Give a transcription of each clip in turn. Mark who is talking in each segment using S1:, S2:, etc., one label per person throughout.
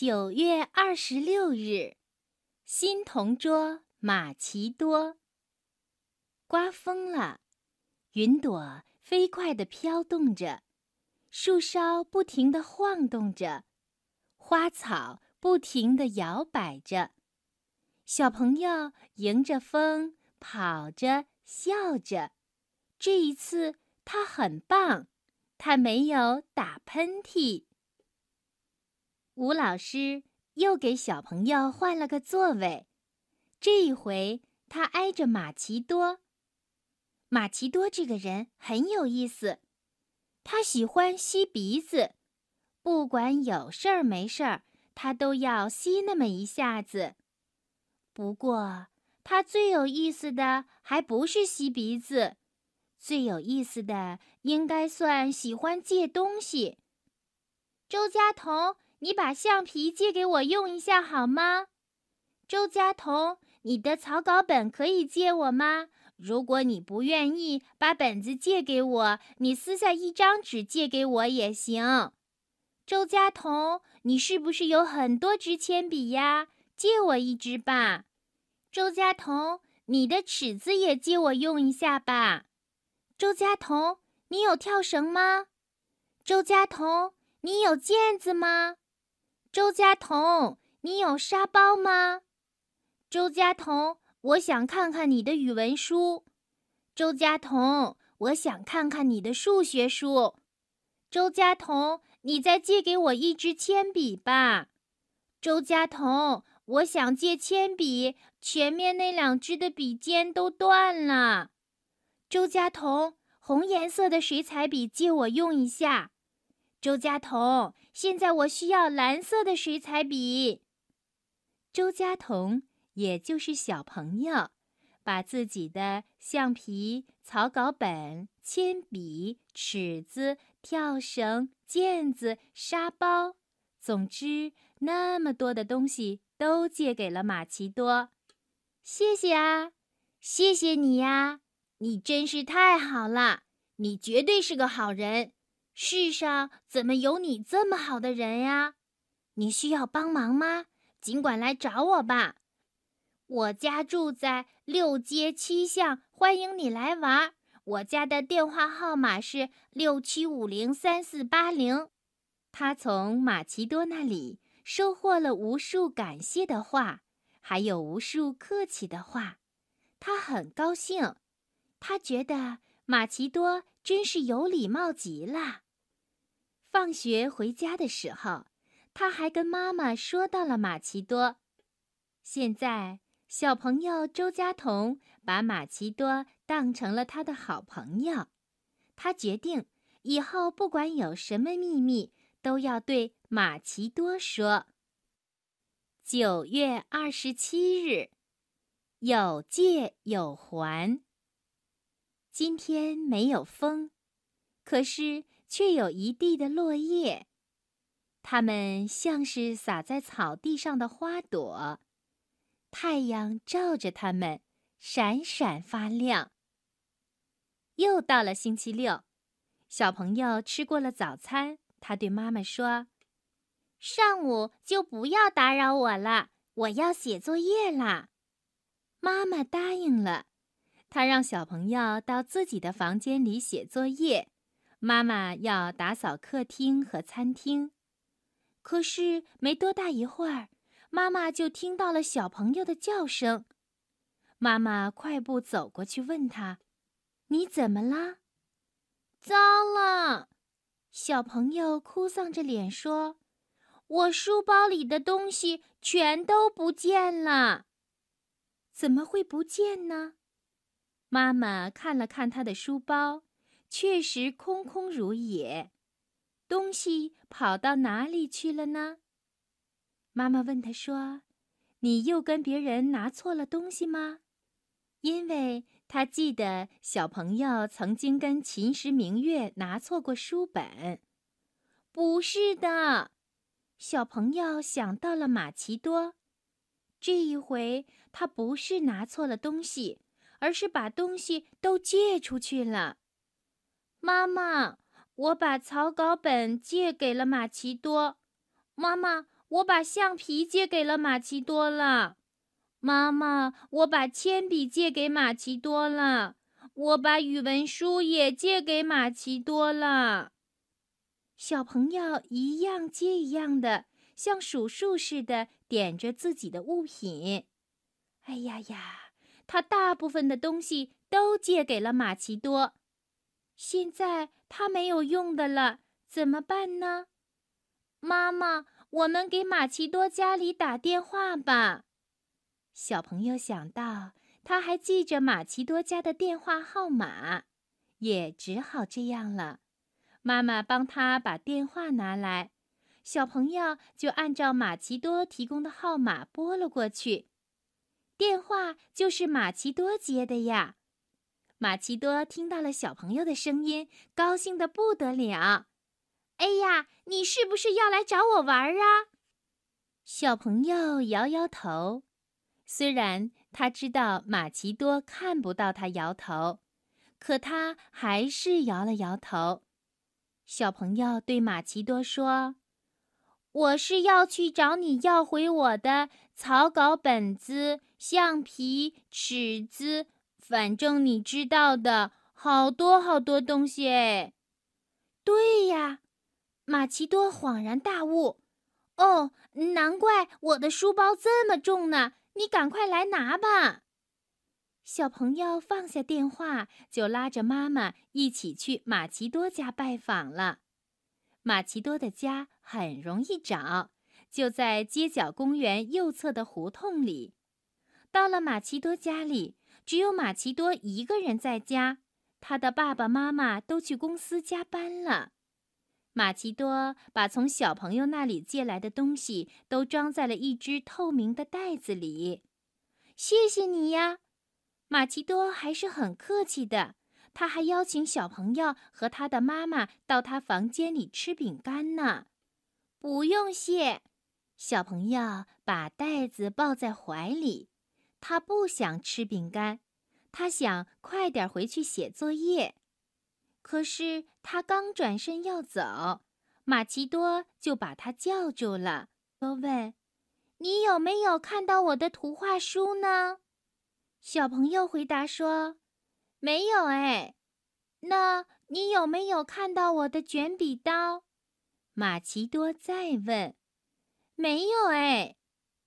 S1: 九月二十六日，新同桌马奇多。刮风了，云朵飞快地飘动着，树梢不停地晃动着，花草不停地摇摆着。小朋友迎着风跑着，笑着。这一次他很棒，他没有打喷嚏。吴老师又给小朋友换了个座位，这一回他挨着马奇多。马奇多这个人很有意思，他喜欢吸鼻子，不管有事儿没事儿，他都要吸那么一下子。不过，他最有意思的还不是吸鼻子，最有意思的应该算喜欢借东西。周佳彤。你把橡皮借给我用一下好吗，周佳彤？你的草稿本可以借我吗？如果你不愿意把本子借给我，你撕下一张纸借给我也行。周佳彤，你是不是有很多支铅笔呀？借我一支吧。周佳彤，你的尺子也借我用一下吧。周佳彤，你有跳绳吗？周佳彤，你有毽子吗？周佳彤，你有沙包吗？周佳彤，我想看看你的语文书。周佳彤，我想看看你的数学书。周佳彤，你再借给我一支铅笔吧。周佳彤，我想借铅笔，前面那两支的笔尖都断了。周佳彤，红颜色的水彩笔借我用一下。周佳彤，现在我需要蓝色的水彩笔。周佳彤，也就是小朋友，把自己的橡皮、草稿本、铅笔、尺子、跳绳、毽子、沙包，总之那么多的东西都借给了马奇多。谢谢啊，谢谢你呀，你真是太好了，你绝对是个好人。世上怎么有你这么好的人呀？你需要帮忙吗？尽管来找我吧。我家住在六街七巷，欢迎你来玩。我家的电话号码是六七五零三四八零。他从马奇多那里收获了无数感谢的话，还有无数客气的话。他很高兴，他觉得马奇多真是有礼貌极了。放学回家的时候，他还跟妈妈说到了马奇多。现在，小朋友周佳彤把马奇多当成了他的好朋友。他决定以后不管有什么秘密，都要对马奇多说。九月二十七日，有借有还。今天没有风，可是。却有一地的落叶，它们像是洒在草地上的花朵，太阳照着它们，闪闪发亮。又到了星期六，小朋友吃过了早餐，他对妈妈说：“上午就不要打扰我了，我要写作业啦。”妈妈答应了，她让小朋友到自己的房间里写作业。妈妈要打扫客厅和餐厅，可是没多大一会儿，妈妈就听到了小朋友的叫声。妈妈快步走过去问他：“你怎么啦？”糟了！小朋友哭丧着脸说：“我书包里的东西全都不见了。”怎么会不见呢？妈妈看了看他的书包。确实空空如也，东西跑到哪里去了呢？妈妈问他说：“你又跟别人拿错了东西吗？”因为他记得小朋友曾经跟秦时明月拿错过书本。不是的，小朋友想到了马奇多，这一回他不是拿错了东西，而是把东西都借出去了。妈妈，我把草稿本借给了马奇多。妈妈，我把橡皮借给了玛奇多了。妈妈，我把铅笔借给玛奇多了。我把语文书也借给玛奇多了。小朋友一样接一样的，像数数似的点着自己的物品。哎呀呀，他大部分的东西都借给了玛奇多。现在他没有用的了，怎么办呢？妈妈，我们给玛奇多家里打电话吧。小朋友想到，他还记着玛奇多家的电话号码，也只好这样了。妈妈帮他把电话拿来，小朋友就按照玛奇多提供的号码拨了过去。电话就是玛奇多接的呀。马奇多听到了小朋友的声音，高兴得不得了。“哎呀，你是不是要来找我玩啊？”小朋友摇摇头。虽然他知道玛奇多看不到他摇头，可他还是摇了摇头。小朋友对马奇多说：“我是要去找你要回我的草稿本子、橡皮、尺子。”反正你知道的，好多好多东西哎。对呀，马奇多恍然大悟。哦，难怪我的书包这么重呢！你赶快来拿吧。小朋友放下电话，就拉着妈妈一起去马奇多家拜访了。马奇多的家很容易找，就在街角公园右侧的胡同里。到了马奇多家里。只有马奇多一个人在家，他的爸爸妈妈都去公司加班了。马奇多把从小朋友那里借来的东西都装在了一只透明的袋子里。谢谢你呀，马奇多还是很客气的。他还邀请小朋友和他的妈妈到他房间里吃饼干呢。不用谢，小朋友把袋子抱在怀里。他不想吃饼干，他想快点回去写作业。可是他刚转身要走，马奇多就把他叫住了，问：“你有没有看到我的图画书呢？”小朋友回答说：“没有哎。”那你有没有看到我的卷笔刀？马奇多再问：“没有哎。”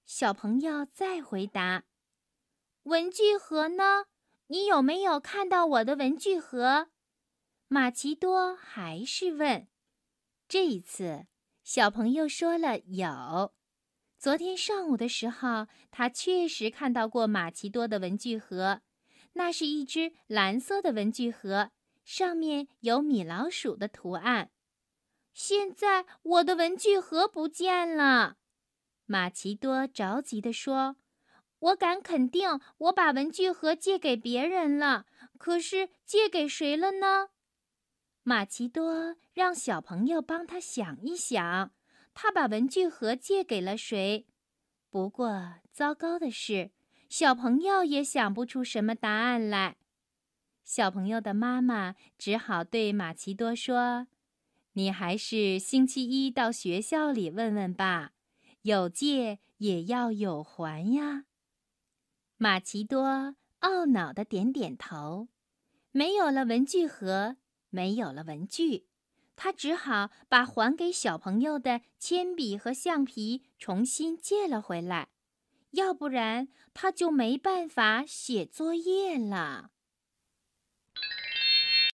S1: 小朋友再回答。文具盒呢？你有没有看到我的文具盒？马奇多还是问。这一次，小朋友说了有。昨天上午的时候，他确实看到过马奇多的文具盒。那是一只蓝色的文具盒，上面有米老鼠的图案。现在我的文具盒不见了，马奇多着急地说。我敢肯定，我把文具盒借给别人了。可是借给谁了呢？马奇多让小朋友帮他想一想，他把文具盒借给了谁？不过糟糕的是，小朋友也想不出什么答案来。小朋友的妈妈只好对马奇多说：“你还是星期一到学校里问问吧，有借也要有还呀。”马奇多懊恼的点点头，没有了文具盒，没有了文具，他只好把还给小朋友的铅笔和橡皮重新借了回来，要不然他就没办法写作业了。